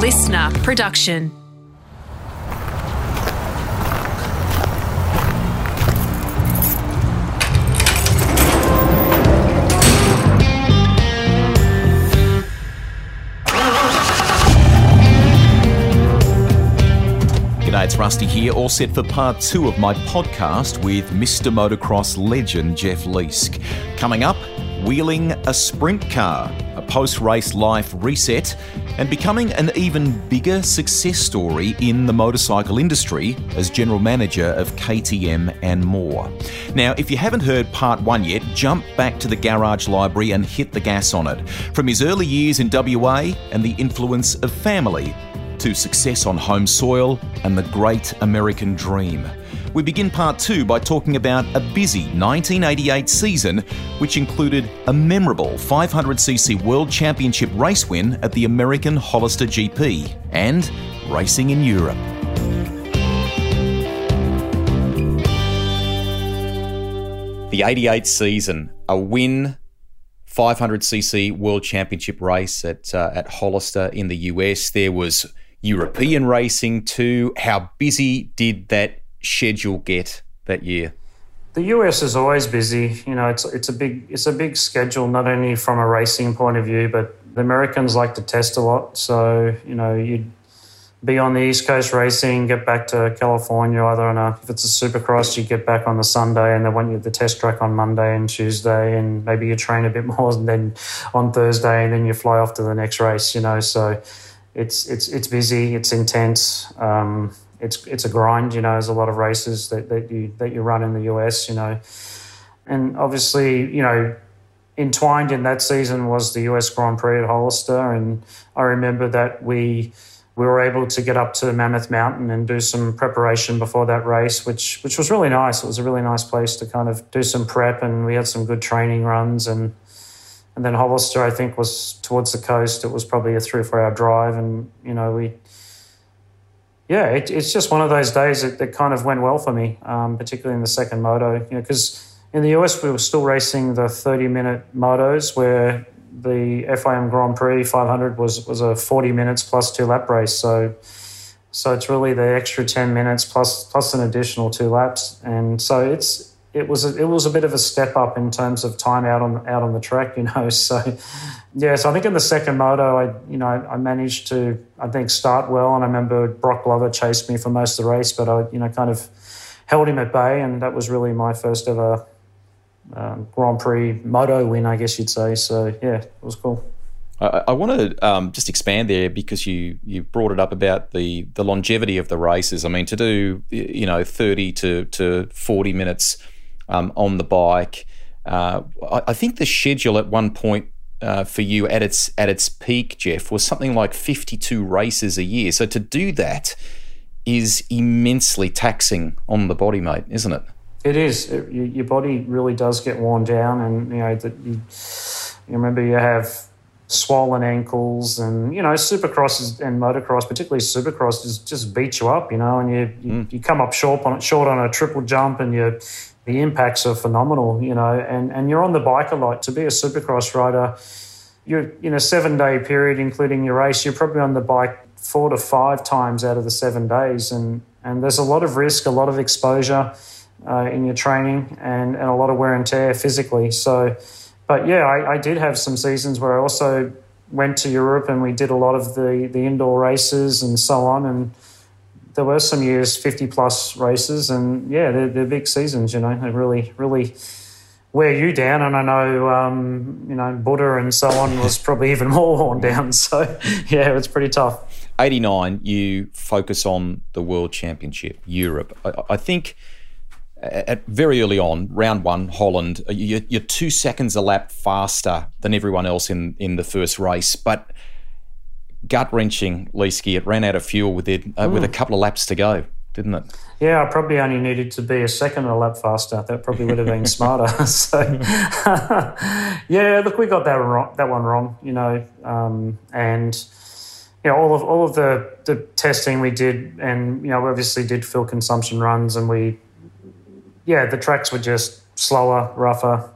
listener production. G'day, it's Rusty here, all set for part two of my podcast with Mr. Motocross legend Jeff Leisk. Coming up, wheeling a sprint car, a post race life reset, and becoming an even bigger success story in the motorcycle industry as general manager of KTM and more. Now, if you haven't heard part one yet, jump back to the garage library and hit the gas on it. From his early years in WA and the influence of family to success on home soil and the great American dream. We begin part two by talking about a busy 1988 season, which included a memorable 500cc World Championship race win at the American Hollister GP and racing in Europe. The 88 season, a win 500cc World Championship race at uh, at Hollister in the US. There was European racing too. How busy did that schedule get that year? The US is always busy. You know, it's it's a big it's a big schedule, not only from a racing point of view, but the Americans like to test a lot. So you know, you'd be on the East Coast racing, get back to California either on a if it's a Supercross, you get back on the Sunday, and they want you at the test track on Monday and Tuesday, and maybe you train a bit more, and then on Thursday, and then you fly off to the next race. You know, so it's it's it's busy, it's intense. Um, it's it's a grind, you know. There's a lot of races that, that you that you run in the US, you know, and obviously, you know, entwined in that season was the US Grand Prix at Hollister, and I remember that we we were able to get up to Mammoth Mountain and do some preparation before that race, which which was really nice. It was a really nice place to kind of do some prep, and we had some good training runs and. And then Hollister, I think, was towards the coast. It was probably a three or four hour drive, and you know we yeah, it, it's just one of those days that, that kind of went well for me, um, particularly in the second moto. You know, because in the US we were still racing the 30 minute motos, where the FIM Grand Prix 500 was was a 40 minutes plus two lap race. So so it's really the extra 10 minutes plus plus an additional two laps, and so it's it was a, it was a bit of a step up in terms of time out on out on the track, you know. So yeah, so I think in the second moto, I you know I managed to I think start well, and I remember Broc Glover chased me for most of the race, but I you know kind of held him at bay, and that was really my first ever um, Grand Prix moto win, I guess you'd say. So yeah, it was cool. I, want to um, just expand there because you you brought it up about the the longevity of the races. I mean, to do you know thirty to to forty minutes um, on the bike. Uh, I, I, think the schedule at one point uh, for you at its at its peak, Jeff, was something like 52 races a year. So to do that is immensely taxing on the body, mate, isn't it? It is. It, your body really does get worn down, and you know that you, you remember you have swollen ankles and you know supercross and motocross particularly supercross just just beat you up you know and you you, mm. you come up short on short on a triple jump and you the impacts are phenomenal, you know, and, and you're on the bike a lot. To be a supercross rider, you're in a seven day period, including your race, you're probably on the bike four to five times out of the seven days. And, and there's a lot of risk, a lot of exposure uh, in your training, and, and a lot of wear and tear physically. So, but yeah, I, I did have some seasons where I also went to Europe and we did a lot of the, the indoor races and so on. And there were some years 50 plus races and yeah they're, they're big seasons you know they really really wear you down and i know um, you know buddha and so on was probably even more worn down so yeah it's pretty tough 89 you focus on the world championship europe i, I think at very early on, round one, Holland, you're, you're, two seconds a lap faster than everyone else in, in the first race. But gut wrenching, Leisky. It ran out of fuel with it uh, mm. with a hmm. couple of laps to go, didn't it? Yeah, I probably only needed to be a second a lap faster. That probably would have been smarter. so, yeah, look, we got that wrong, that one wrong, you know, um, and you know all of all of the the testing we did, and you know, we obviously did fuel consumption runs, and we, yeah, the tracks were just slower, rougher.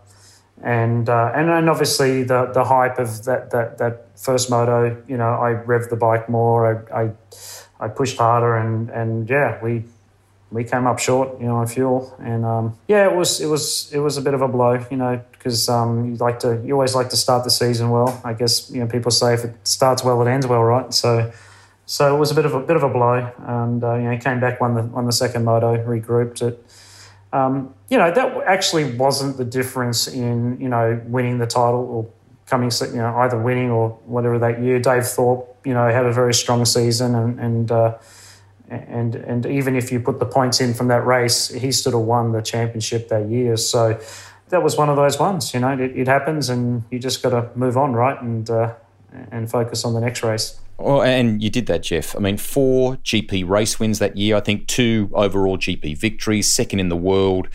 And uh, and and obviously the the hype of that that that first moto, you know, I revved the bike more, I I, I pushed harder, and and yeah, we we came up short, you know, on fuel, and um, yeah, it was it was it was a bit of a blow, you know, because um, you like to you always like to start the season well. I guess you know people say if it starts well, it ends well, right? So so it was a bit of a bit of a blow, and uh, you know, came back won the won the second moto, regrouped it. Um, you know, that actually wasn't the difference in you know winning the title or coming, you know, either winning or whatever that year. Dave Thorpe, you know, had a very strong season and and. Uh, and and even if you put the points in from that race, he still won the championship that year. So that was one of those ones. You know, it, it happens, and you just got to move on, right, and uh, and focus on the next race. Well, and you did that, Jeff. I mean, four GP race wins that year. I think two overall GP victories, second in the world.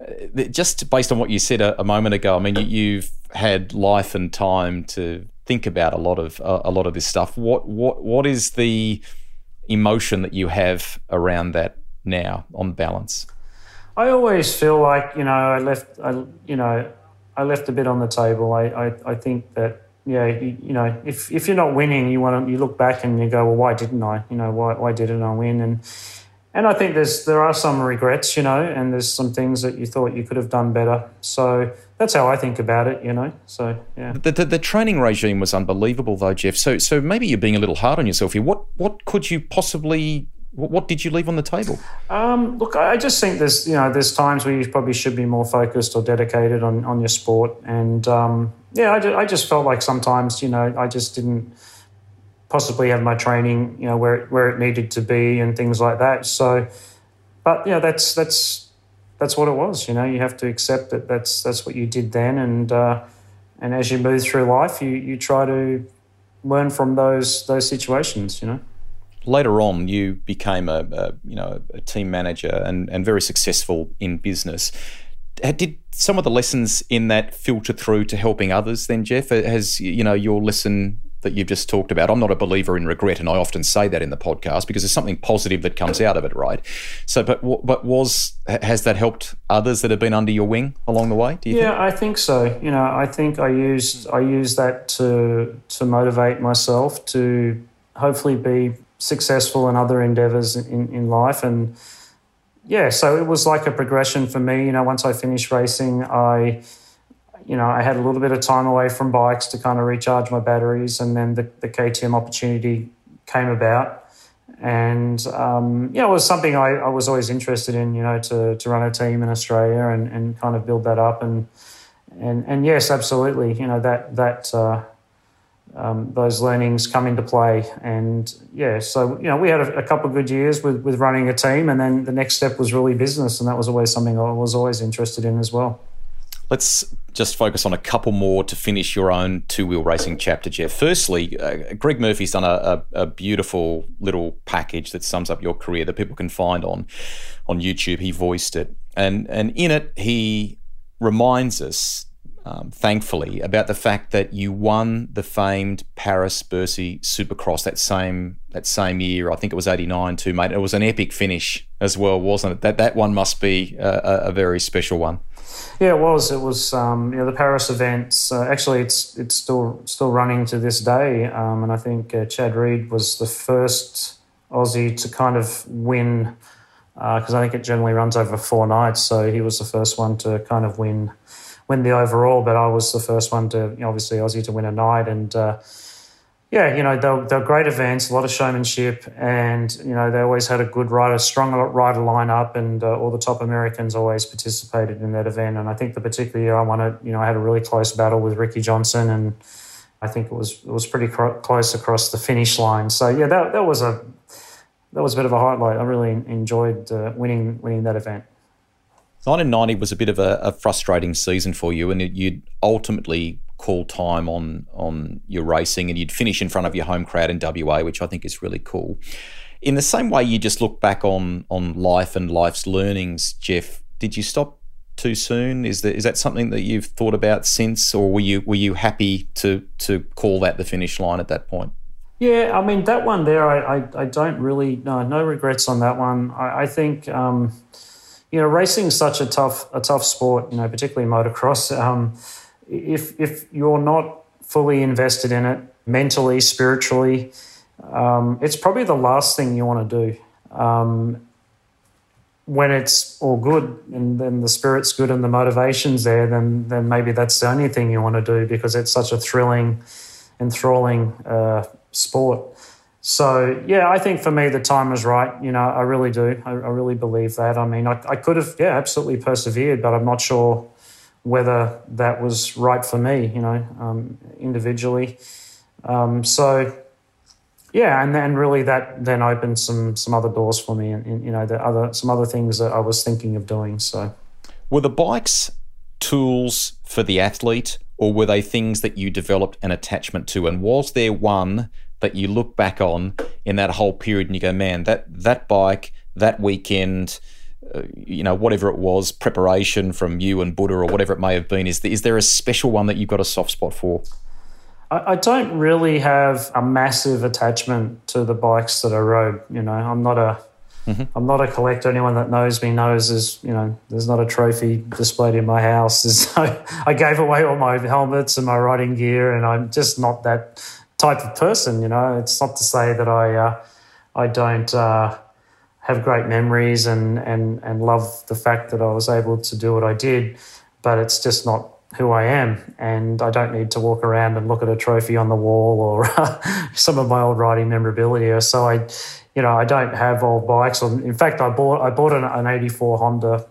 Uh, just based on what you said a, a moment ago, I mean, you, have had life and time to think about a lot of uh, a lot of this stuff. What what what is the emotion that you have around that now on balance? I always feel like you know I left I, you know I left a bit on the table. I I, I think that yeah you, you, know if if you're not winning, you want to you look back and you go well why didn't I you know why why didn't I win and and I think there's there are some regrets you know and there's some things that you thought you could have done better. So that's how I think about it, you know. So yeah. The, the, the, training regime was unbelievable, though, Jeff. So so maybe you're being a little hard on yourself here. What what could you possibly what, did you leave on the table? Um, look, I just think there's you know there's times where you probably should be more focused or dedicated on on your sport, and um, yeah, I I just felt like sometimes you know I just didn't possibly have my training you know where it, where it needed to be and things like that. So, but yeah, that's that's that's what it was. You know, you have to accept that that's that's what you did then, and uh, and as you move through life, you you try to learn from those those situations. You know. Later on, you became a, a you know a team manager and and very successful in business. Did some of the lessons in that filter through to helping others? Then, Jeff, has you know your lesson that you've just talked about. I'm not a believer in regret, and I often say that in the podcast because there's something positive that comes out of it, right? So, but but was has that helped others that have been under your wing along the way? Do you? Yeah, think? I think so. You know, I think I use I use that to to motivate myself to hopefully be successful in other endeavors in, in life and yeah so it was like a progression for me you know once i finished racing i you know, I had a little bit of time away from bikes to kind of recharge my batteries, and then the, the KTM opportunity came about. And, um, yeah, it was something I, I, was always interested in, you know, to, to run a team in Australia and, and kind of build that up. And, and, and yes, absolutely, you know, that, that, uh, um, those learnings come into play. And yeah, so, you know, we had a, a couple of good years with, with running a team. And then the next step was really business. And that was always something I was always interested in as well. Let's just focus on a couple more to finish your own two wheel racing chapter, Jeff. Firstly, uh, Greg Murphy's done a, a, a, beautiful little package that sums up your career that people can find on on YouTube. He voiced it, and and in it he reminds us, um, thankfully, about the fact that you won the famed Paris Bercy Supercross that same that same year. I think it was '89 too, mate. It was an epic finish as well, wasn't it? That that one must be a, a very special one. Yeah, it was. It was um, you know the Paris events. Uh, actually, it's it's still still running to this day, um, and I think uh, Chad Reed was the first Aussie to kind of win because uh, I think it generally runs over four nights. So he was the first one to kind of win win the overall, but I was the first one to you know, obviously Aussie to win a night and uh, yeah, you know, they're, they're great events, a lot of showmanship, and, you know, they always had a good rider, strong rider lineup, and uh, all the top Americans always participated in that event. And I think the particular year I won it, you know, I had a really close battle with Ricky Johnson, and I think it was it was pretty close across the finish line. So, yeah, that, that was a that was a bit of a highlight. I really enjoyed uh, winning winning that event. 1990 was a bit of a, a frustrating season for you, and you'd ultimately call time on on your racing, and you'd finish in front of your home crowd in WA, which I think is really cool. In the same way, you just look back on on life and life's learnings, Jeff. Did you stop too soon? Is that is that something that you've thought about since, or were you were you happy to to call that the finish line at that point? Yeah, I mean that one there, I I, I don't really no no regrets on that one. I, I think. Um, you know, racing is such a tough a tough sport. You know, particularly motocross. Um, if if you're not fully invested in it mentally, spiritually, um, it's probably the last thing you want to do. Um, when it's all good and then the spirit's good and the motivation's there, then then maybe that's the only thing you want to do because it's such a thrilling, enthralling uh, sport. So yeah, I think for me the time was right. You know, I really do. I, I really believe that. I mean, I, I could have yeah absolutely persevered, but I'm not sure whether that was right for me. You know, um, individually. Um, so yeah, and then really that then opened some some other doors for me, and, and you know the other some other things that I was thinking of doing. So, were the bikes tools for the athlete, or were they things that you developed an attachment to? And was there one that you look back on in that whole period and you go, man, that that bike, that weekend, uh, you know, whatever it was, preparation from you and Buddha or whatever it may have been, is, is there a special one that you've got a soft spot for? I, I don't really have a massive attachment to the bikes that I rode. You know, I'm not a Mm-hmm. I'm not a collector. Anyone that knows me knows there's you know there's not a trophy displayed in my house. No, I gave away all my helmets and my riding gear, and I'm just not that type of person. You know, it's not to say that I uh, I don't uh, have great memories and and and love the fact that I was able to do what I did, but it's just not who I am, and I don't need to walk around and look at a trophy on the wall or some of my old riding memorabilia. So I, you know, I don't have old bikes. In fact, I bought I bought an, an '84 Honda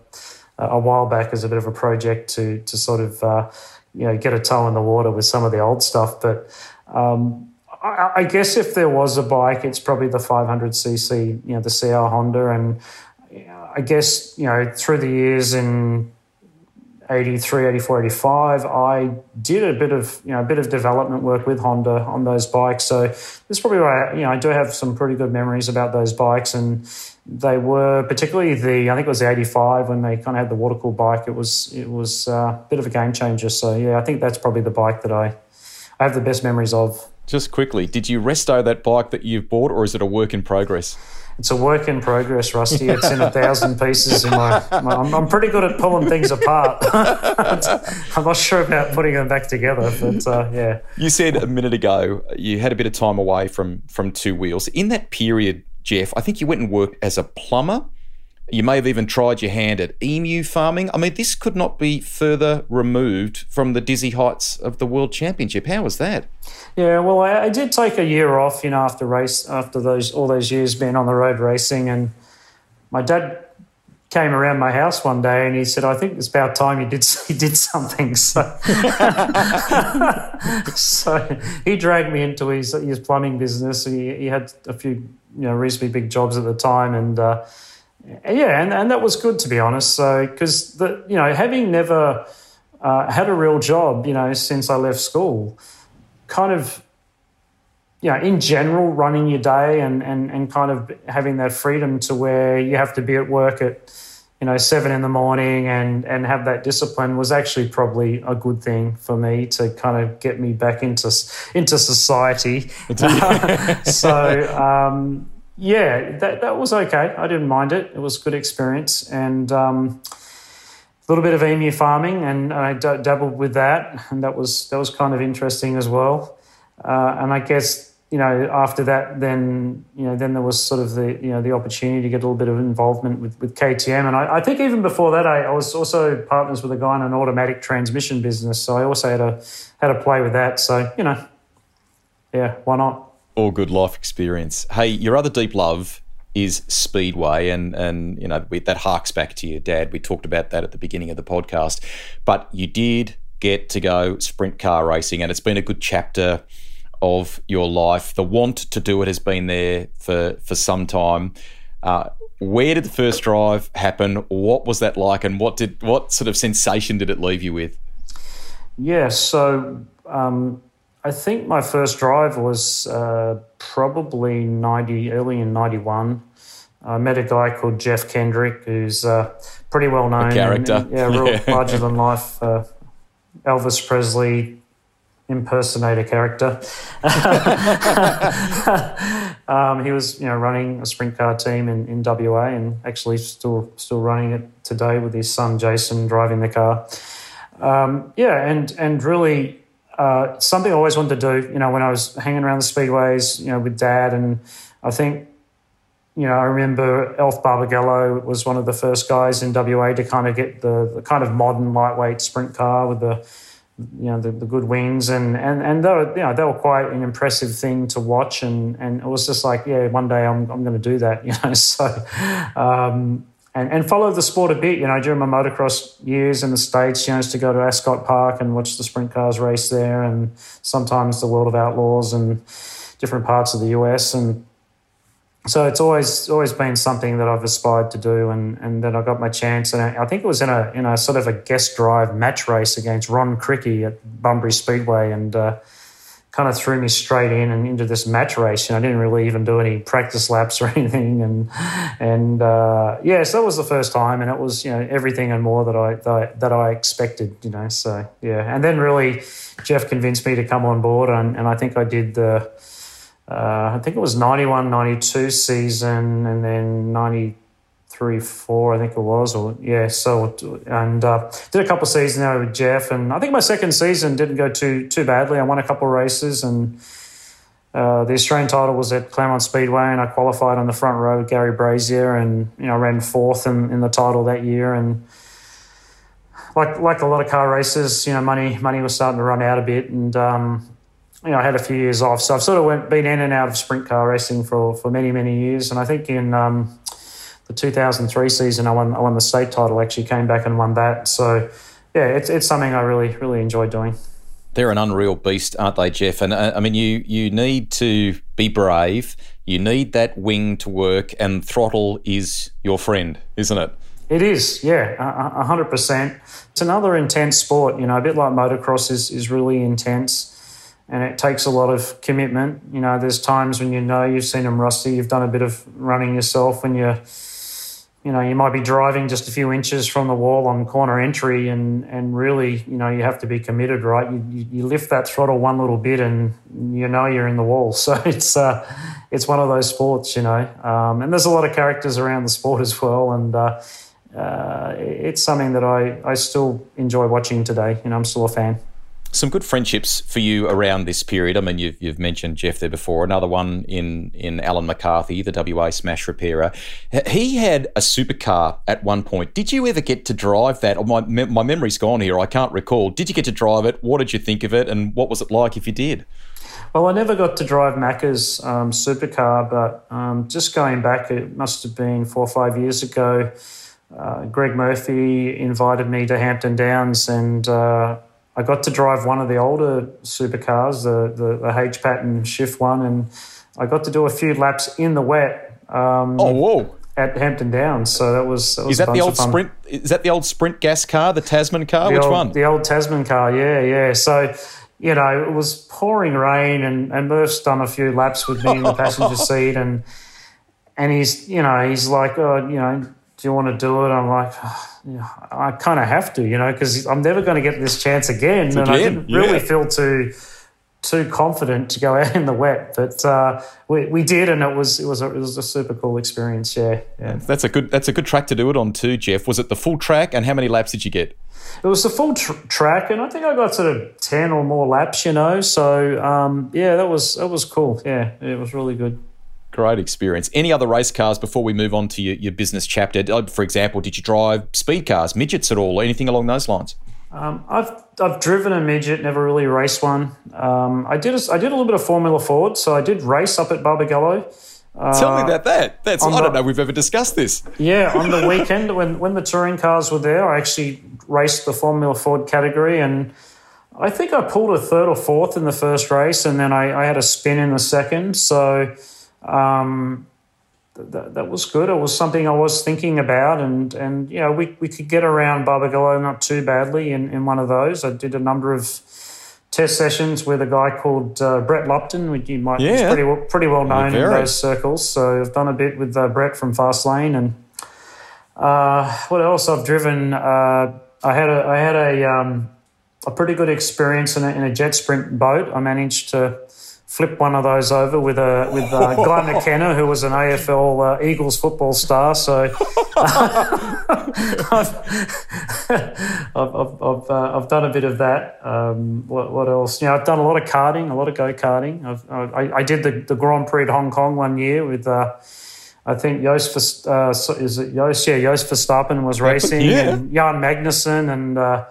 a while back as a bit of a project to to sort of uh, you know get a toe in the water with some of the old stuff. But um, I, I, guess if there was a bike, it's probably the 500cc, you know, the CR Honda, and I guess you know through the years and 83, 84, 85, I did a bit of you know a bit of development work with Honda on those bikes. So this probably why you know I do have some pretty good memories about those bikes, and they were particularly the I think it was the 85 when they kind of had the water cooled bike. It was it was uh, a bit of a game changer. So yeah, I think that's probably the bike that I I have the best memories of. Just quickly, did you resto that bike that you've bought, or is it a work in progress? It's a work in progress, Rusty. It's in a thousand pieces. In my, my I'm, I'm, pretty good at pulling things apart. I'm not sure about putting them back together, but uh, yeah. You said a minute ago you had a bit of time away from from two wheels. In that period, Jeff, I think you went and worked as a plumber you may have even tried your hand at emu farming. I mean, this could not be further removed from the dizzy heights of the World Championship. How was that? Yeah, well, I, I did take a year off, you know, after race, after those all those years being on the road racing, and my dad came around my house one day and he said, "I think it's about time you did you did something." So, so he dragged me into his his plumbing business. He, he had a few you know reasonably big jobs at the time, and uh, yeah, and, and that was good to be honest. So because the you know having never uh, had a real job, you know, since I left school, kind of you know, in general, running your day and, and, and kind of having that freedom to where you have to be at work at, you know, seven in the morning and, and have that discipline was actually probably a good thing for me to kind of get me back into, into society. so, um, yeah, that, that was okay. I didn't mind it. It was a good experience. And um, a little bit of emu farming, and I d- dabbled with that. And that was, that was kind of interesting as well. Uh, and I guess, you know, after that, then, you know, then there was sort of the, you know, the opportunity to get a little bit of involvement with, with KTM. And I, I think even before that, I, I was also partners with a guy in an automatic transmission business. So I also had a, had a play with that. So, you know, yeah, why not? All good life experience. Hey, your other deep love is Speedway, and and you know that harks back to your dad. We talked about that at the beginning of the podcast, but you did get to go sprint car racing, and it's been a good chapter of your life. The want to do it has been there for for some time. Uh, where did the first drive happen? What was that like, and what did what sort of sensation did it leave you with? Yeah, so um, I think my first drive was uh, probably 90, early in 91. I met a guy called Jeff Kendrick, who's uh, pretty well known. A character. And, yeah, real larger than life. Uh, Elvis Presley impersonator character. um, he was, you know, running a sprint car team in, in WA and actually still still running it today with his son Jason driving the car. Um, yeah, and and really uh, something I always wanted to do. You know, when I was hanging around the speedways, you know, with Dad, and I think. You know, I remember Alf Barbagallo was one of the first guys in WA to kind of get the, the kind of modern lightweight sprint car with the you know the, the good wings and and and they were you know they were quite an impressive thing to watch and and it was just like yeah one day I'm I'm going to do that you know so um, and and follow the sport a bit. You know during my motocross years in the states you know used to go to Ascot Park and watch the sprint cars race there and sometimes the World of Outlaws and different parts of the US and so it's always always been something that I've aspired to do, and and then I got my chance, and I, think it was in a in a sort of a guest drive match race against Ron Cricky at Bunbury Speedway, and uh, kind of threw me straight in and into this match race. And I didn't really even do any practice laps or anything, and and uh, yeah, so that was the first time, and it was you know everything and more that I that I, that I expected, you know. So yeah, and then really Jeff convinced me to come on board, and, and I think I did the uh, I think it was 91 92 season and then 93 4, I think it was. Or Yeah, so, and uh, did a couple of seasons there with Jeff. And I think my second season didn't go too too badly. I won a couple of races and uh, the Australian title was at Claremont Speedway, and I qualified on the front row with Gary Brazier, and you know ran fourth in, in the title that year. And like like a lot of car races, you know, money money was starting to run out a bit, and um, you know, I had a few years off. So I've sort of went, been in and out of sprint car racing for, for many, many years. And I think in um, the 2003 season, I won, I won the state title, actually came back and won that. So, yeah, it's, it's something I really, really enjoy doing. They're an unreal beast, aren't they, Jeff? And uh, I mean, you, you need to be brave. You need that wing to work, and throttle is your friend, isn't it? It is, yeah, hundred percent. It's another intense sport, you know, a bit like motocross is is really intense and it takes a lot of commitment. You know, there's times when you know you've seen them rusty, you've done a bit of running yourself, when you're, you know, you might be driving just a few inches from the wall on corner entry, and and really, you know, you have to be committed, right? You you lift that throttle one little bit, and you know you're in the wall. So it's uh, it's one of those sports, you know, um, and there's a lot of characters around the sport as well, and. Uh, uh, it's something that I, I still enjoy watching today. You know, I'm still a fan some good friendships for you around this period. I mean, you've, you've mentioned Jeff there before. Another one in in Alan McCarthy, the WA Smash repairer. He had a supercar at one point. Did you ever get to drive that? Oh, my my memory's gone here. I can't recall. Did you get to drive it? What did you think of it? And what was it like if you did? Well, I never got to drive Macca's um, supercar, but um, just going back, it must have been four or five years ago. Uh, Greg Murphy invited me to Hampton Downs and. Uh, I got to drive one of the older supercars, the, the, the H pattern shift one, and I got to do a few laps in the wet. Um, oh, whoa! At Hampton Downs, so that was. That was is that the old sprint? Is that the old sprint gas car, the Tasman car? The Which old, one? The old Tasman car, yeah, yeah. So you know, it was pouring rain, and, and Murph's done a few laps with me in the passenger seat, and and he's you know he's like, oh, you know, do you want to do it? I'm like, oh, yeah, I kind of have to, you know, because I'm never going to get this chance again. again and I didn't yeah. really feel too too confident to go out in the wet, but uh, we, we did, and it was it was a, it was a super cool experience. Yeah, yeah, that's a good that's a good track to do it on too, Jeff. Was it the full track, and how many laps did you get? It was the full tr- track, and I think I got sort of ten or more laps. You know, so um, yeah, that was that was cool. Yeah, it was really good. Great experience. Any other race cars before we move on to your, your business chapter? Uh, for example, did you drive speed cars, midgets at all, anything along those lines? Um, I've I've driven a midget, never really raced one. Um, I did a, I did a little bit of Formula Ford, so I did race up at Barbagallo. Uh, Tell me about that. That's I don't know we've ever discussed this. Yeah, on the weekend when when the touring cars were there, I actually raced the Formula Ford category, and I think I pulled a third or fourth in the first race, and then I, I had a spin in the second. So um, th- that was good. It was something I was thinking about, and and you know we, we could get around Barbagallo not too badly in, in one of those. I did a number of test sessions with a guy called uh, Brett Lupton, which you might yeah. pretty well, pretty well known in those circles. So I've done a bit with uh, Brett from Fastlane, and uh, what else? I've driven. Uh, I had a I had a um, a pretty good experience in a, in a jet sprint boat. I managed to flip one of those over with a with uh, Guy McKenna, who was an AFL uh, Eagles football star. So I've, I've, I've, uh, I've, done a bit of that. Um, what, what, else? You know, I've done a lot of karting, a lot of go karting. I, I did the, the Grand Prix at Hong Kong one year with. Uh, I think Joost, uh, is it Joost? Yeah, Joost Verstappen was racing, yeah. and Jan Magnussen, and uh,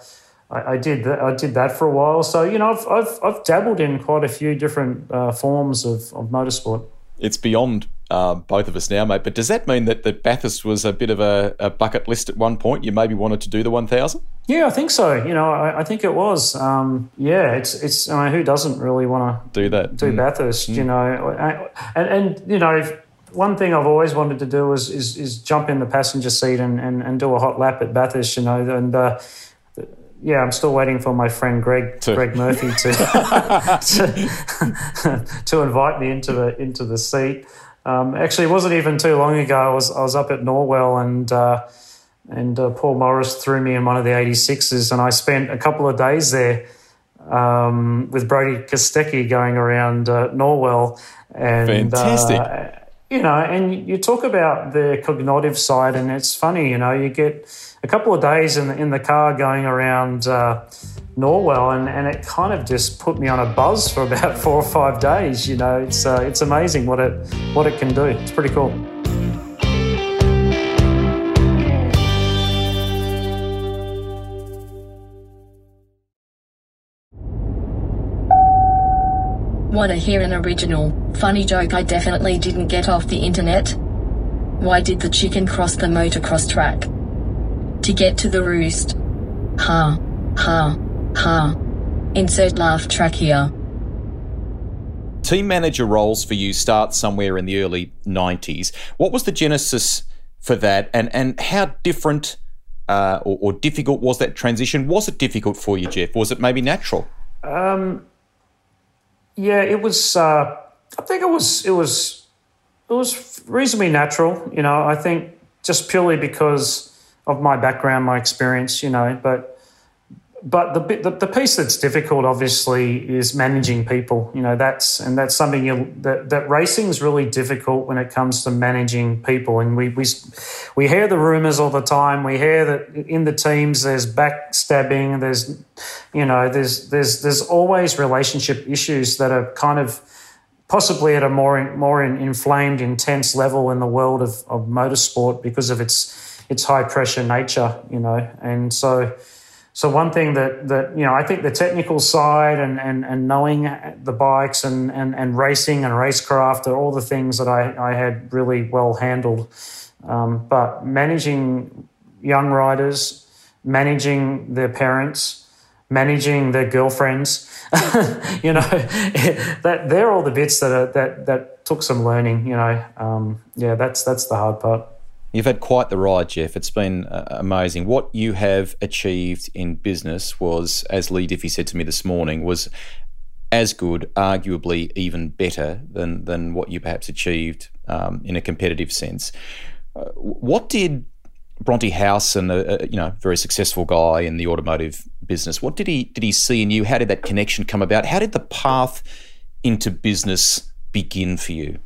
I, I, did that, I did that for a while. So you know, I've I've, I've dabbled in quite a few different uh, forms of, of motorsport. It's beyond uh, both of us now, mate. But does that mean that, that Bathurst was a bit of a, a bucket list at one point? You maybe wanted to do the 1000? Yeah, I think so. You know, I, I think it was. Um, yeah, it's it's. I mean, who doesn't really want to do that? Do mm. Bathurst? Mm. You know, and and you know. One thing I've always wanted to do is, is, is jump in the passenger seat and, and, and do a hot lap at Bathurst, you know, and uh, yeah, I'm still waiting for my friend Greg. Greg Murphy to to, to, invite me into the into the seat. Um, actually, it wasn't even too long ago. I was I was up at Norwell and uh, and uh, Paul Morris threw me in one of the 86s, and I spent a couple of days there um, with Brody Kostecki going around uh, Norwell. And, uh, Fantastic. You know, and you talk about the cognitive side, and it's funny. You know, you get a couple of days in the, in the car going around uh, Norwell, and, and it kind of just put me on a buzz for about four or five days. You know, it's uh, it's amazing what it what it can do. It's pretty cool. Want to hear an original, funny joke I definitely didn't get off the internet? Why did the chicken cross the motocross track? to get to the roost. Ha, ha, ha. Insert laugh track here. Team manager roles for you start somewhere in the early 90s. What was the genesis for that, and, and how different uh, or, or, difficult was that transition? Was it difficult for you, Jeff? Was it maybe natural? Um, yeah, it was. Uh, I think it was. It was. It was reasonably natural. You know, I think just purely because of my background, my experience, you know. But but the, the, the piece that's difficult, obviously, is managing people. You know, that's and that's something you, that that racing is really difficult when it comes to managing people. And we we we hear the rumors all the time. We hear that in the teams there's backstabbing. There's you know there's there's there's always relationship issues that are kind of possibly at a more more inflamed, intense level in the world of, of motorsport because of its its high pressure nature, you know. And so, so one thing that that you know, I think the technical side and and, and knowing the bikes and, and and racing and racecraft are all the things that I I had really well handled. Um, but managing young riders, managing their parents, managing their girlfriends, you know, that they're all the bits that are, that that took some learning. You know, um, yeah, that's that's the hard part. You've had quite the ride, Jeff. It's been uh, amazing. What you have achieved in business was, as Lee Diffey said to me this morning, was as good, arguably even better than than what you perhaps achieved um, in a competitive sense. Uh, what did Bronte Howson, a, a, you know very successful guy in the automotive business, what did he did he see in you? How did that connection come about? How did the path into business begin for you?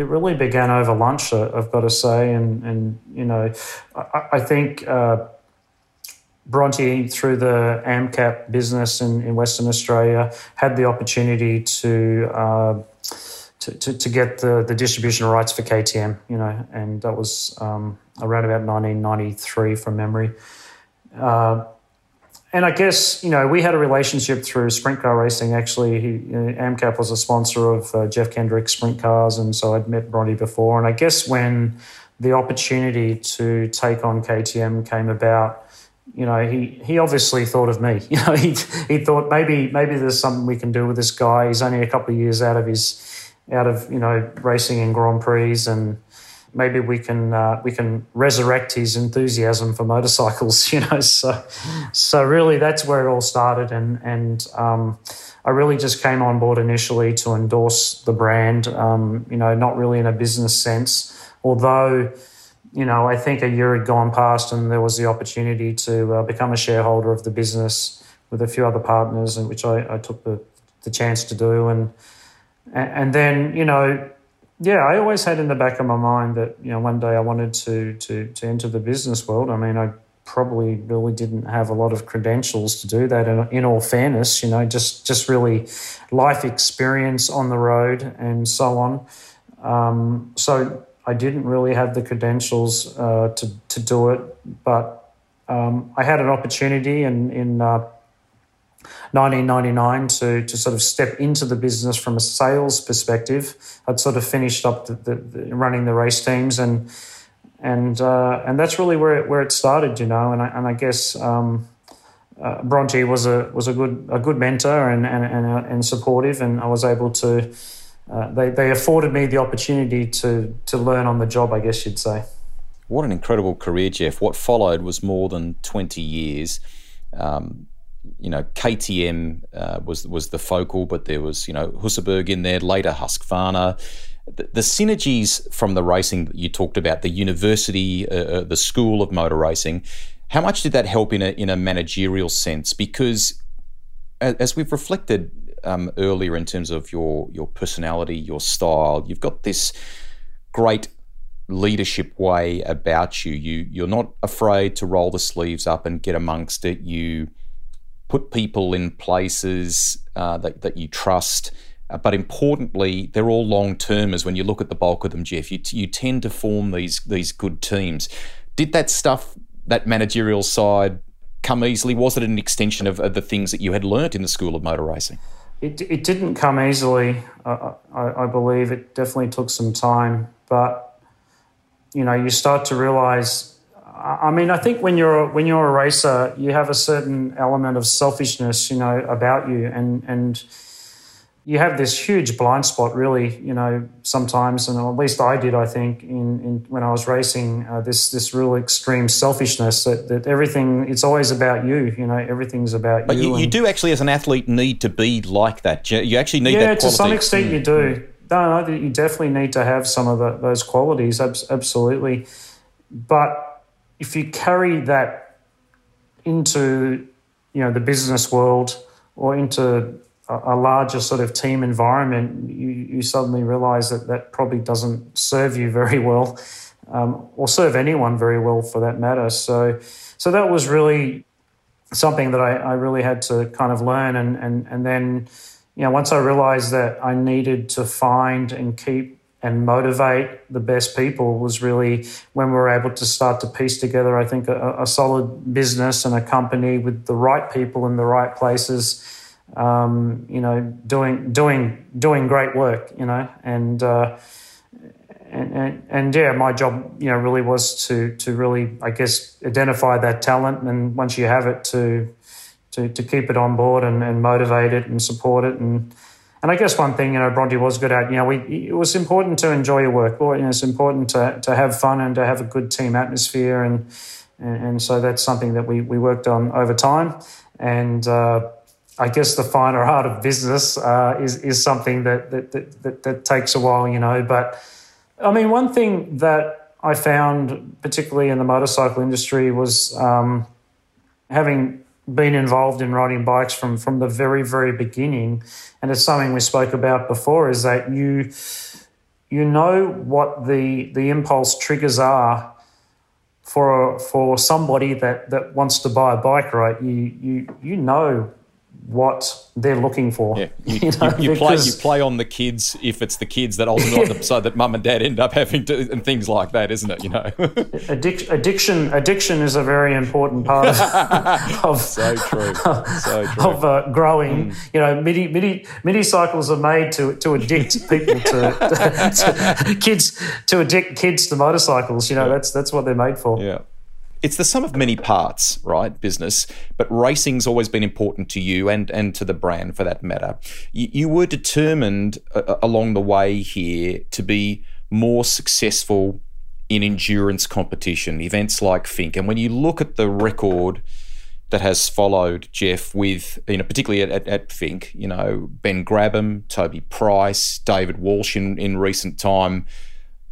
It really began over lunch, uh, I've got to say. And, and you know, I, I think uh, Bronte, through the AMCAP business in, in Western Australia, had the opportunity to. Uh, to, to, to, get the, the distribution rights for KTM, you know, and that was um, around about 1993 from memory. Uh, and I guess you know we had a relationship through Sprint Car Racing. Actually, he, AMCAP was a sponsor of uh, Jeff Kendrick's Sprint Cars, and so I'd met Bronte before. And I guess when the opportunity to take on KTM came about, you know, he he obviously thought of me. You know, he he thought maybe maybe there's something we can do with this guy. He's only a couple of years out of his out of you know racing in Grand Prix and maybe we can uh, we can resurrect his enthusiasm for motorcycles. You know, so so really that's where it all started, and and um, I really just came on board initially to endorse the brand. Um, you know, not really in a business sense, although. You know, I think a year had gone past, and there was the opportunity to uh, become a shareholder of the business with a few other partners, and which I, I took the, the chance to do. And, and then, you know, yeah, I always had in the back of my mind that, you know, one day I wanted to, to, to enter the business world. I mean, I probably really didn't have a lot of credentials to do that. And in all fairness, you know, just, just really life experience on the road and so on. Um, so I didn't really have the credentials uh, to, to do it, but um, I had an opportunity in, in uh, 1999 to, to sort of step into the business from a sales perspective. I'd sort of finished up the, the, the running the race teams and and uh, and that's really where it, where it started, you know. And I, and I guess um, uh, Bronte was a was a good a good mentor and and and, uh, and supportive, and I was able to. Uh, they they afforded me the opportunity to to learn on the job, I guess you'd say. What an incredible career, Jeff! What followed was more than twenty years. Um, you know, KTM uh, was was the focal, but there was you know Husaberg in there, later Husqvarna. The, the synergies from the racing that you talked about, the university, uh, uh, the school of motor racing, how much did that help in a in a managerial sense? Because as we've reflected um, earlier in terms of your your personality, your style, you've got this great leadership way about you. You you're not afraid to roll the sleeves up and get amongst it. You put people in places uh, that, that you trust. Uh, but importantly, they're all long termers. When you look at the bulk of them, Jeff, you, you tend to form these these good teams. Did that stuff, that managerial side, come easily? Was it an extension of, of the things that you had learnt in the School of Motor Racing? It, it didn't come easily. Uh, I, I believe it definitely took some time, but you know, you start to realize I mean, I think when you're when you're a racer, you have a certain element of selfishness, you know, about you, and and you have this huge blind spot, really, you know, sometimes, and at least I did, I think, in, in when I was racing, uh, this this real extreme selfishness that, that everything it's always about you, you know, everything's about but you. But you, you do actually, as an athlete, need to be like that. You actually need yeah, that. Yeah, to some extent, mm. you do. No, no, you definitely need to have some of the, those qualities, absolutely, but if you carry that into you know the business world or into a, larger sort of team environment, you, you suddenly realize that that probably doesn't serve you very well, um, or serve anyone very well for that matter. So, so that was really something that I, I really had to kind of learn, and and and then you know once I realized that I needed to find and keep and motivate the best people was really when we were able to start to piece together, I think, a, a solid business and a company with the right people in the right places. Um, you know, doing doing doing great work. You know, and, uh, and and and yeah, my job, you know, really was to to really, I guess, identify that talent, and once you have it, to to to keep it on board and, and motivate it and support it and and I guess one thing, you know, Bronte was good at, you know, we, it was important to enjoy your work. Or, you know, it's important to, to have fun and to have a good team atmosphere. And, and, and so that's something that we, we worked on over time. And uh, I guess the finer art of business uh, is, is something that, that, that, that, that takes a while, you know. But I mean, one thing that I found, particularly in the motorcycle industry, was um, having been involved in riding bikes from from the very very beginning. And it's something we spoke about before is that you you know what the the impulse triggers are for for somebody that that wants to buy a bike right? You you you know what they're looking for. Yeah, you, you, know, you, you play you play on the kids if it's the kids that ultimately yeah. so that mum and dad end up having to and things like that, isn't it? You know, Addic- addiction addiction is a very important part of, of so true, so true. of uh, growing. Mm. You know, midi midi midi cycles are made to to addict people to, to, to, kids to addict kids to motorcycles. You know, yeah. that's that's what they're made for. Yeah it's the sum of many parts, right? Business, but racing's always been important to you and and to the brand for that matter. You, you were determined uh, uh, along the way here to be more successful in endurance competition, events like Finke, And when you look at the record that has followed Jeff with, you know, particularly at, at, at Finke, you know, Ben Grabham, Toby Price, David Walsh in, in recent time,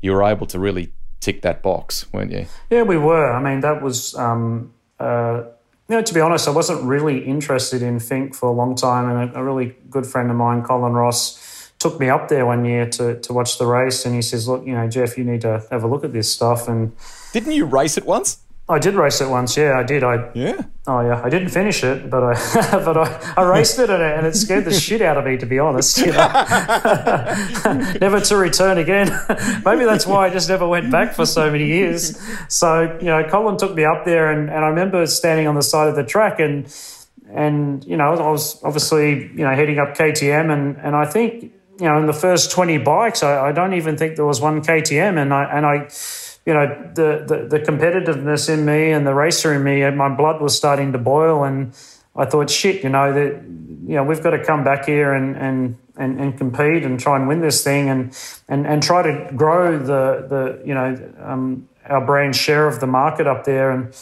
you were able to really tick that box, weren't you? Yeah, we were. I mean, that was um, uh, you know, to be honest, I wasn't really interested in Finke for a long time, and a, a really good friend of mine, Colin Ross, took me up there one year to to watch the race, and he says, "Look, you know, Jeff, you need to have a look at this stuff." And didn't you race it once? I did race it once. Yeah, I did. I yeah. Oh yeah, I didn't finish it, but I but I, I raced it and, it and it scared the shit out of me to be honest. You know? never to return again. Maybe that's why I just never went back for so many years. So you know, Colin took me up there, and, and I remember standing on the side of the track and and you know I was obviously you know heading up KTM, and and I think you know in the first twenty bikes, I, I don't even think there was one KTM, and I and I you know, the, the, the competitiveness in me and the racer in me, my blood was starting to boil. And I thought, shit, you know, that, you know, we've got to come back here and, and, and, and compete and try and win this thing and, and, and try to grow the, the you know, um, our brand share of the market up there. And,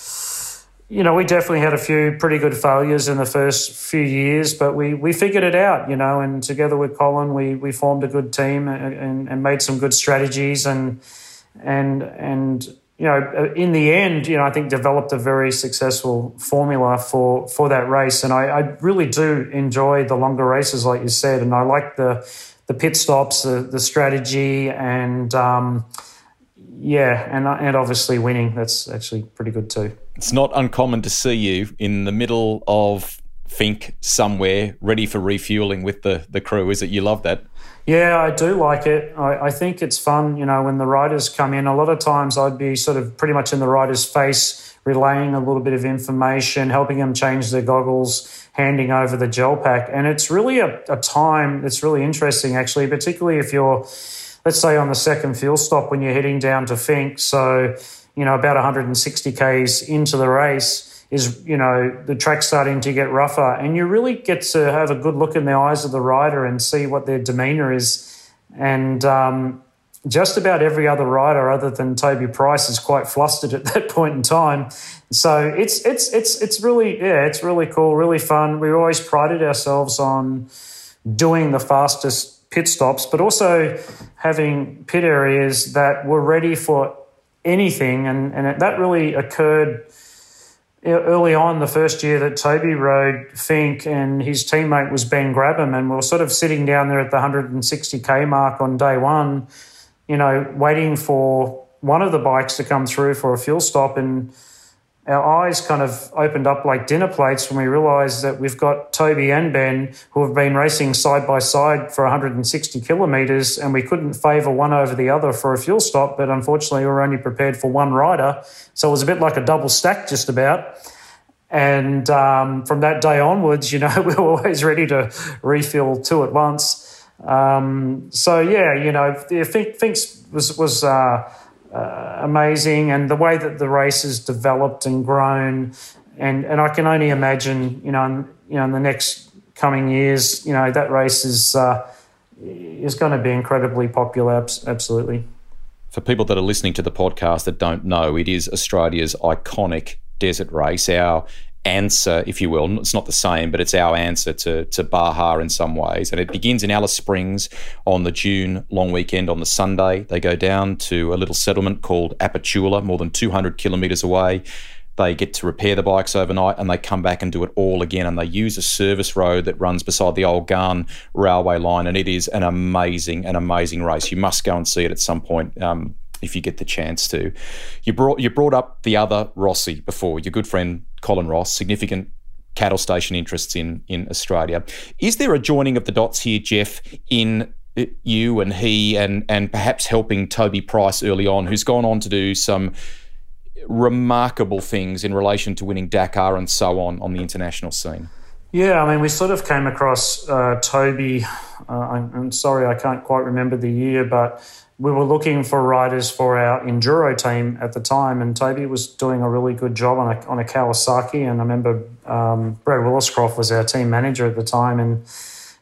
you know, we definitely had a few pretty good failures in the first few years, but we, we figured it out, you know, and together with Colin, we, we formed a good team and, and, and made some good strategies and, and and you know, in the end, you know, I think developed a very successful formula for for that race, and I, I really do enjoy the longer races, like you said, and I like the the pit stops, the, the strategy, and um, yeah, and and obviously winning. That's actually pretty good too. It's not uncommon to see you in the middle of Finke somewhere, ready for refueling with the the crew. Is it? You love that? Yeah, I do like it. I, I, think it's fun, you know, when the riders come in. A lot of times I'd be sort of pretty much in the rider's face, relaying a little bit of information, helping them change their goggles, handing over the gel pack. And it's really a, a time that's really interesting, actually, particularly if you're, let's say, on the second fuel stop when you're heading down to Finke. So, you know, about 160 Ks into the race is you know the track starting to get rougher. And you really get to have a good look in the eyes of the rider and see what their demeanor is. And um, just about every other rider other than Toby Price is quite flustered at that point in time. So it's it's it's it's really yeah it's really cool really fun. We always prided ourselves on doing the fastest pit stops but also having pit areas that were ready for anything. And and that really occurred early on, the first year that Toby rode Finke and his teammate was Ben Grabham, and we were sort of sitting down there at the 160k mark on day one, you know, waiting for one of the bikes to come through for a fuel stop. And our eyes kind of opened up like dinner plates when we realized that we've got Toby and Ben who have been racing side by side for 160 kilometers, and we couldn't favor one over the other for a fuel stop. But unfortunately, we were only prepared for one rider. So it was a bit like a double stack, just about. And um, from that day onwards, you know, we were always ready to refill two at once. Um, so yeah, you know, think Finke's was was. Uh, uh, amazing, and the way that the race has developed and grown, and and I can only imagine, you know, in, you know, in the next coming years, you know, that race is uh, is going to be incredibly popular. Absolutely. For people that are listening to the podcast that don't know, it is Australia's iconic desert race. Our answer, if you will. It's not the same, but it's our answer to, to Baja in some ways. And it begins in Alice Springs on the June long weekend on the Sunday. They go down to a little settlement called Aputula, more than 200 kilometres away. They get to repair the bikes overnight and they come back and do it all again. And they use a service road that runs beside the old Ghan railway line. And it is an amazing, an amazing race. You must go and see it at some point. Um, if you get the chance to. You brought you brought up the other Rossi before, your good friend Colin Ross, significant cattle station interests in in Australia. Is there a joining of the dots here, Jeff, in uh, you and he and and perhaps helping Toby Price early on, who's gone on to do some remarkable things in relation to winning Dakar and so on on the international scene? Yeah, I mean, we sort of came across uh, Toby. Uh, I'm, I'm, sorry, I can't quite remember the year, but we were looking for riders for our enduro team at the time, and Toby was doing a really good job on a, on a Kawasaki. And I remember um, Brad Williscroft was our team manager at the time, and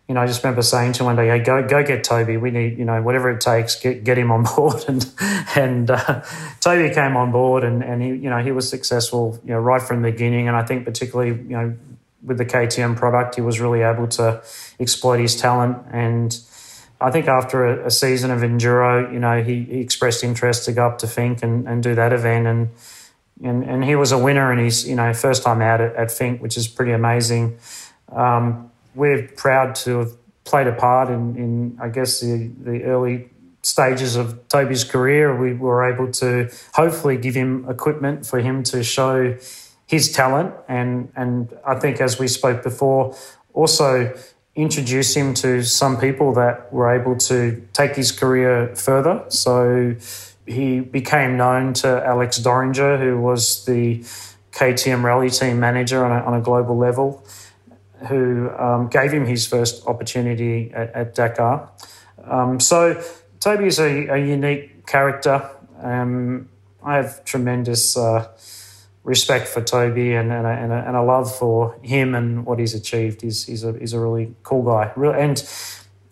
you know, I just remember saying to him one day, "Hey, go go get Toby. We need you know whatever it takes, get get him on board." And and uh, Toby came on board, and and he you know he was successful you know right from the beginning, and I think particularly you know with the KTM product, he was really able to exploit his talent and I think after a, a, season of enduro, you know, he, he, expressed interest to go up to Finke and, and do that event. And, and and he was a winner in his you know first time out at, at Finke, which is pretty amazing. Um, we're proud to have played a part in, in I guess the the early stages of Toby's career. We were able to hopefully give him equipment for him to show his talent, and and I think as we spoke before, also introduce him to some people that were able to take his career further. So he became known to Alex Doringer, who was the KTM rally team manager on a, on a global level, who um, gave him his first opportunity at, at Dakar. Um, so Toby is a, a unique character. Um, I have tremendous uh, respect for Toby and, and, a, and, a, and, a, love for him and what he's achieved. He's, he's, a, he's a really cool guy. And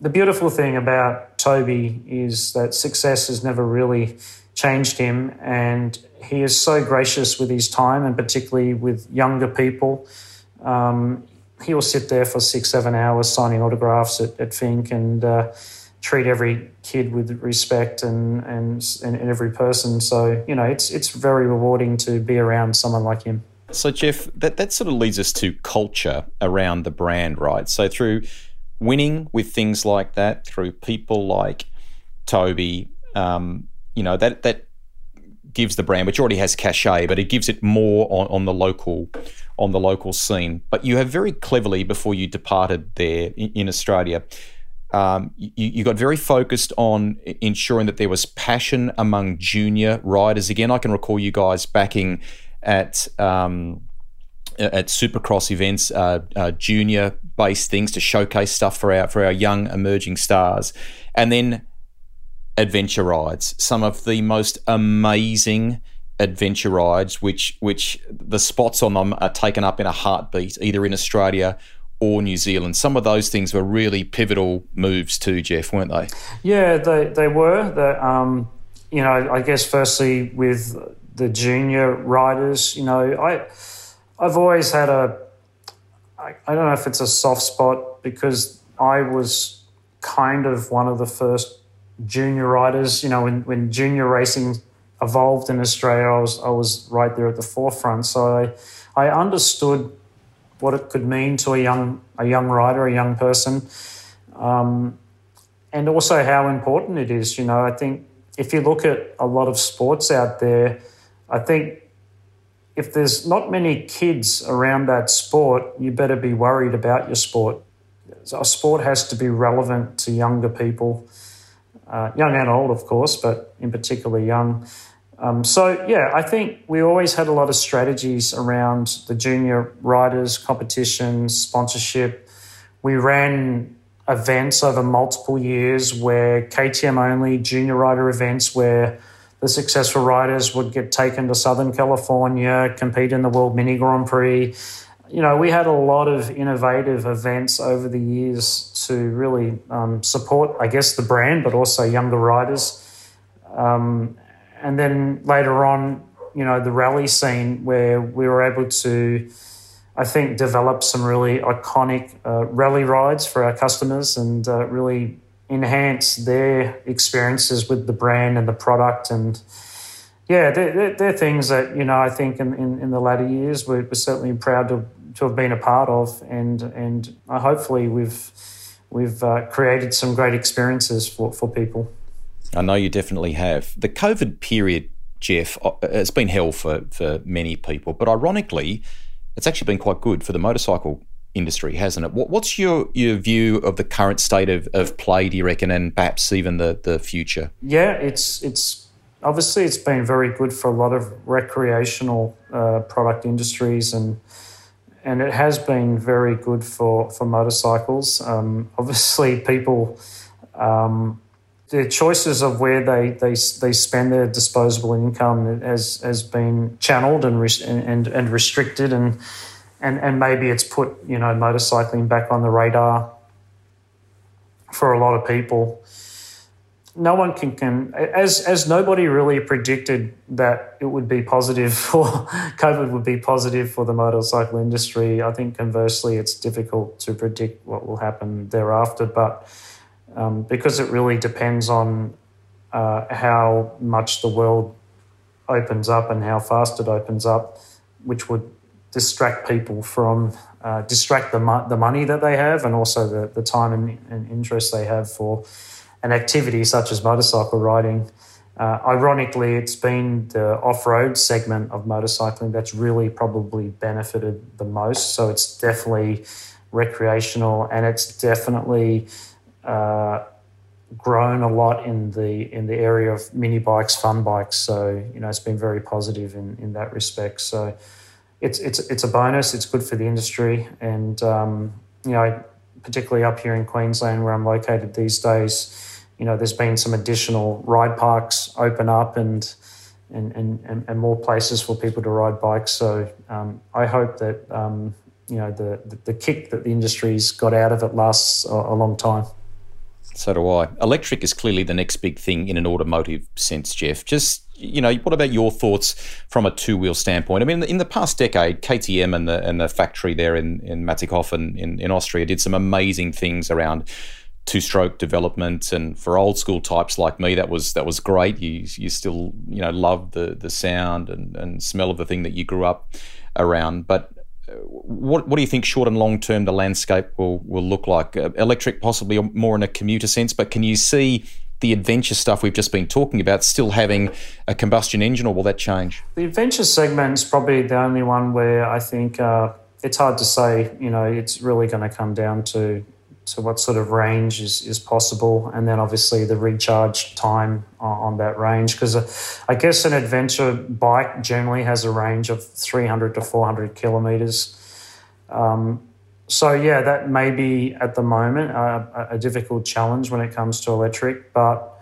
the beautiful thing about Toby is that success has never really changed him, and he is so gracious with his time, and particularly with younger people. Um, he will sit there for six, seven hours signing autographs at, at Finke and uh, treat every kid with respect and, and and every person. So you know, it's it's very rewarding to be around someone like him. So Jeff, that that sort of leads us to culture around the brand, right? So through winning with things like that through people like Toby, um, you know that that gives the brand, which already has cachet, but it gives it more on, on the local on the local scene. But you have very cleverly, before you departed there in, in Australia, um, you, you, got very focused on ensuring that there was passion among junior riders. Again, I can recall you guys backing at um, at Supercross events, uh, uh, junior based things to showcase stuff for our for our young emerging stars, and then adventure rides. Some of the most amazing adventure rides, which which the spots on them are taken up in a heartbeat, either in Australia or New Zealand. Some of those things were really pivotal moves too, Jeff, weren't they? Yeah, they they were. The, um, you know, I guess firstly with the junior riders, you know, I I've always had a, I, I don't know if it's a soft spot because I was kind of one of the first junior riders. You know, when, when junior racing evolved in Australia, I was I was right there at the forefront. So I, I understood what it could mean to a young a young rider, a young person, um, and also how important it is. You know, I think if you look at a lot of sports out there, I think if there's not many kids around that sport, you better be worried about your sport. A sport has to be relevant to younger people, uh, young and old, of course, but in particular young. Um, so, yeah, I think we always had a lot of strategies around the junior riders, competitions, sponsorship. We ran events over multiple years where KTM only junior rider events where the successful riders would get taken to Southern California, compete in the World Mini Grand Prix. You know, we had a lot of innovative events over the years to really um, support, I guess, the brand, but also younger riders. Um, and then later on, you know, the rally scene where we were able to, I think, develop some really iconic uh, rally rides for our customers and uh, really enhance their experiences with the brand and the product. And yeah, they're, they're, things that, you know, I think in, in, in the latter years we're, we're, certainly proud to, to have been a part of. And, and uh, hopefully we've, we've uh, created some great experiences for, for people. I know you definitely have. The COVID period, Jeff, uh, it's been hell for, for many people, but ironically, it's actually been quite good for the motorcycle industry, hasn't it? What, what's your, your view of the current state of, of play, do you reckon, and perhaps even the, the future? Yeah, it's it's obviously it's been very good for a lot of recreational uh, product industries and and it has been very good for for motorcycles. Um, obviously, people. Um, their choices of where they, they, they spend their disposable income has, has been channeled and, and, and restricted and and and maybe it's put you know motorcycling back on the radar for a lot of people. No one can, can as as nobody really predicted that it would be positive for COVID would be positive for the motorcycle industry. I think conversely, it's difficult to predict what will happen thereafter. But um, because it really depends on uh, how much the world opens up and how fast it opens up, which would distract people from uh, distract the, mo- the money that they have and also the, the time and, and interest they have for an activity such as motorcycle riding. Uh, ironically, it's been the off road segment of motorcycling that's really probably benefited the most. So it's definitely recreational and it's definitely uh, grown a lot in the in the area of mini bikes, fun bikes. So you know, it's been very positive in, in that respect. So it's it's it's a bonus. It's good for the industry, and um, you know, particularly up here in Queensland where I'm located these days you know, there's been some additional ride parks open up and and, and, and more places for people to ride bikes. So um, I hope that um, you know the, the, the kick that the industry's got out of it lasts a, a long time. So do I. Electric is clearly the next big thing in an automotive sense, Jeff. Just you know, what about your thoughts from a two wheel standpoint? I mean, in the past decade, KTM and the and the factory there in in Mattighofen in, in Austria did some amazing things around two stroke development and for old school types like me that was that was great you you still you know love the the sound and, and smell of the thing that you grew up around but what what do you think short and long term the landscape will will look like? Uh, electric possibly more in a commuter sense but can you see the adventure stuff we've just been talking about still having a combustion engine or will that change? The adventure segment is probably the only one where I think uh, it's hard to say you know it's really going to come down to to what sort of range is, is possible, and then obviously the recharge time on, on that range. Because uh, I guess an adventure bike generally has a range of 300 to 400 kilometers. Um, so, yeah, that may be at the moment a, a difficult challenge when it comes to electric, but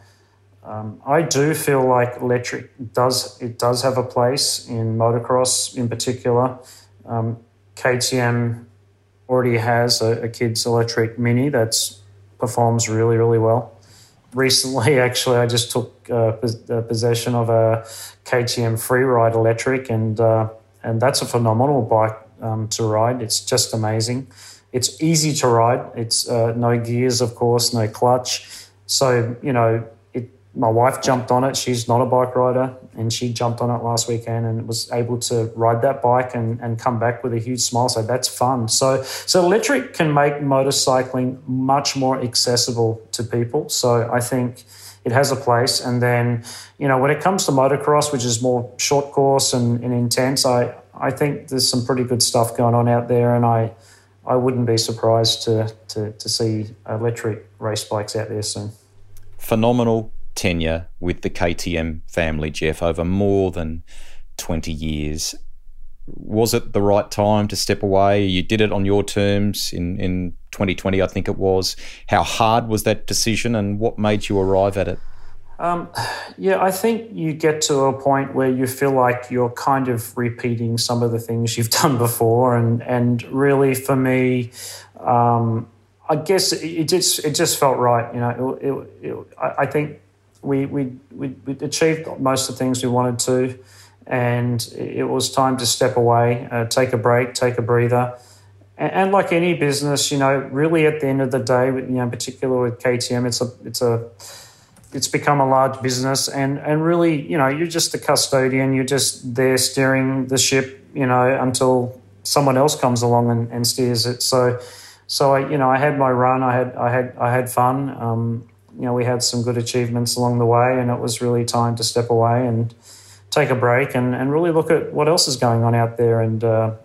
um, I do feel like electric does it does have a place in motocross in particular. Um, KTM already has a, a kid's electric mini that's performs really really well. Recently, actually, I just took uh, uh possession of a KTM Freeride electric, and uh, and that's a phenomenal bike um, to ride. It's just amazing. It's easy to ride. It's uh, no gears, of course, no clutch. So you know my wife jumped on it. She's not a bike rider, and she jumped on it last weekend and was able to ride that bike and, and come back with a huge smile. So that's fun. So so electric can make motorcycling much more accessible to people. So I think it has a place. And then you know when it comes to motocross, which is more short course and, and intense, I I think there's some pretty good stuff going on out there, and I. I wouldn't be surprised to, to, to see electric race bikes out there soon. Phenomenal tenure with the KTM family, Jeff, over more than 20 years. Was it the right time to step away? You did it on your terms in, in 2020, I think it was. How hard was that decision and what made you arrive at it? Um, yeah, I think you get to a point where you feel like you're kind of repeating some of the things you've done before, and and really for me, um, I guess it just it just felt right. You know, it, it, it, I think we, we, we, we achieved most of the things we wanted to, and it was time to step away, uh, take a break, take a breather. And, and, like any business, you know, really at the end of the day, you know, particularly with KTM, it's a it's a it's become a large business, and and really, you know, you're just the custodian. You're just there steering the ship, you know, until someone else comes along and, and steers it. So, so I, you know, I had my run. I had I had I had fun. Um, you know, we had some good achievements along the way, and it was really time to step away and take a break and, and really look at what else is going on out there. And uh,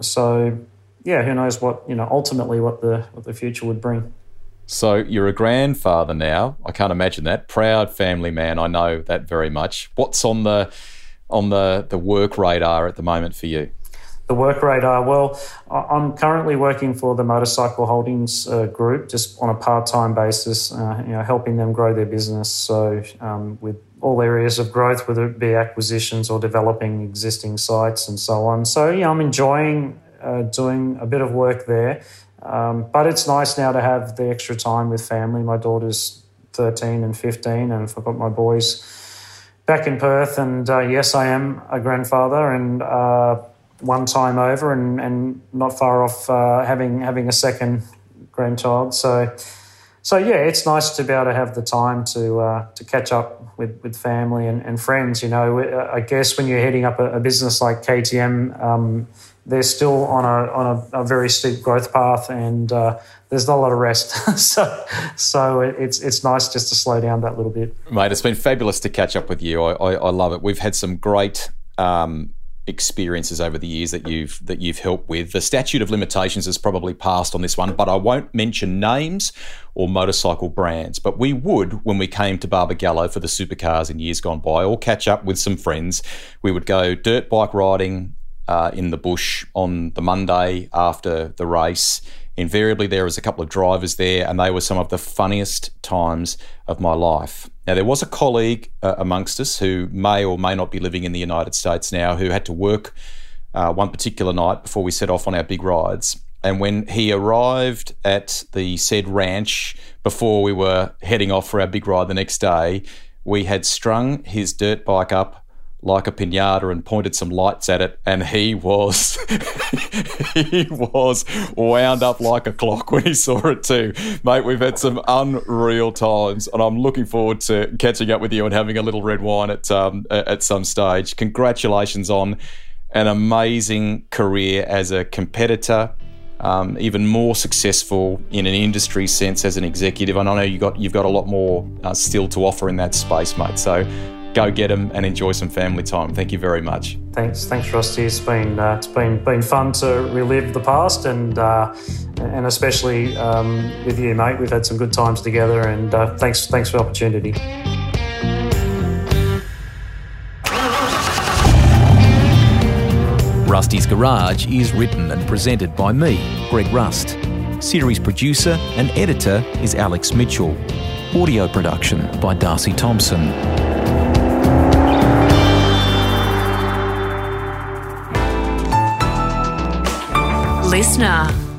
so, yeah, who knows what you know ultimately what the what the future would bring. So you're a grandfather now. I can't imagine that. Proud family man. I know that very much. What's on the on the the work radar at the moment for you? The work rate, radar? Well, I'm currently working for the Motorcycle Holdings uh, Group, just on a part-time basis, uh, you know, helping them grow their business. So, um, with all areas of growth, whether it be acquisitions or developing existing sites and so on. So, yeah, I'm enjoying uh, doing a bit of work there. Um, but it's nice now to have the extra time with family. My daughter's 13 and 15, and I've got my boys back in Perth. And uh, yes, I am a grandfather, and uh, one time over and, and not far off uh, having having a second grandchild. So so yeah, it's nice to be able to have the time to uh, to catch up with, with family and, and friends. You know, I guess when you're heading up a, a business like KTM, um, they're still on a on a, a very steep growth path, and uh, there's not a lot of rest. so so it's it's nice just to slow down that little bit. Mate, it's been fabulous to catch up with you. I I, I love it. We've had some great. Um, experiences over the years that you've that you've helped with. The statute of limitations has probably passed on this one, but I won't mention names or motorcycle brands. But we would when we came to Barbagallo for the supercars in years gone by, or catch up with some friends. We would go dirt bike riding uh, in the bush on the Monday after the race. Invariably, there was a couple of drivers there, and they were some of the funniest times of my life. Now, there was a colleague uh, amongst us who may or may not be living in the United States now who had to work uh, one particular night before we set off on our big rides. And when he arrived at the said ranch before we were heading off for our big ride the next day, we had strung his dirt bike up like a pinata and pointed some lights at it, and he was he was wound up like a clock when he saw it too, mate. We've had some unreal times, and I'm looking forward to catching up with you and having a little red wine at um, at some stage. Congratulations on an amazing career as a competitor. Um, even more successful in an industry sense as an executive, and I know you got you've got a lot more uh, still to offer in that space, mate. So go get them and enjoy some family time. Thank you very much. Thanks, thanks, Rusty. It's been uh, it's been been fun to relive the past and uh, and especially um, with you, mate. We've had some good times together, and uh, thanks thanks for the opportunity. Rusty's Garage is written and presented by me, Greg Rust. Series producer and editor is Alex Mitchell. Audio production by Darcy Thompson. Listener.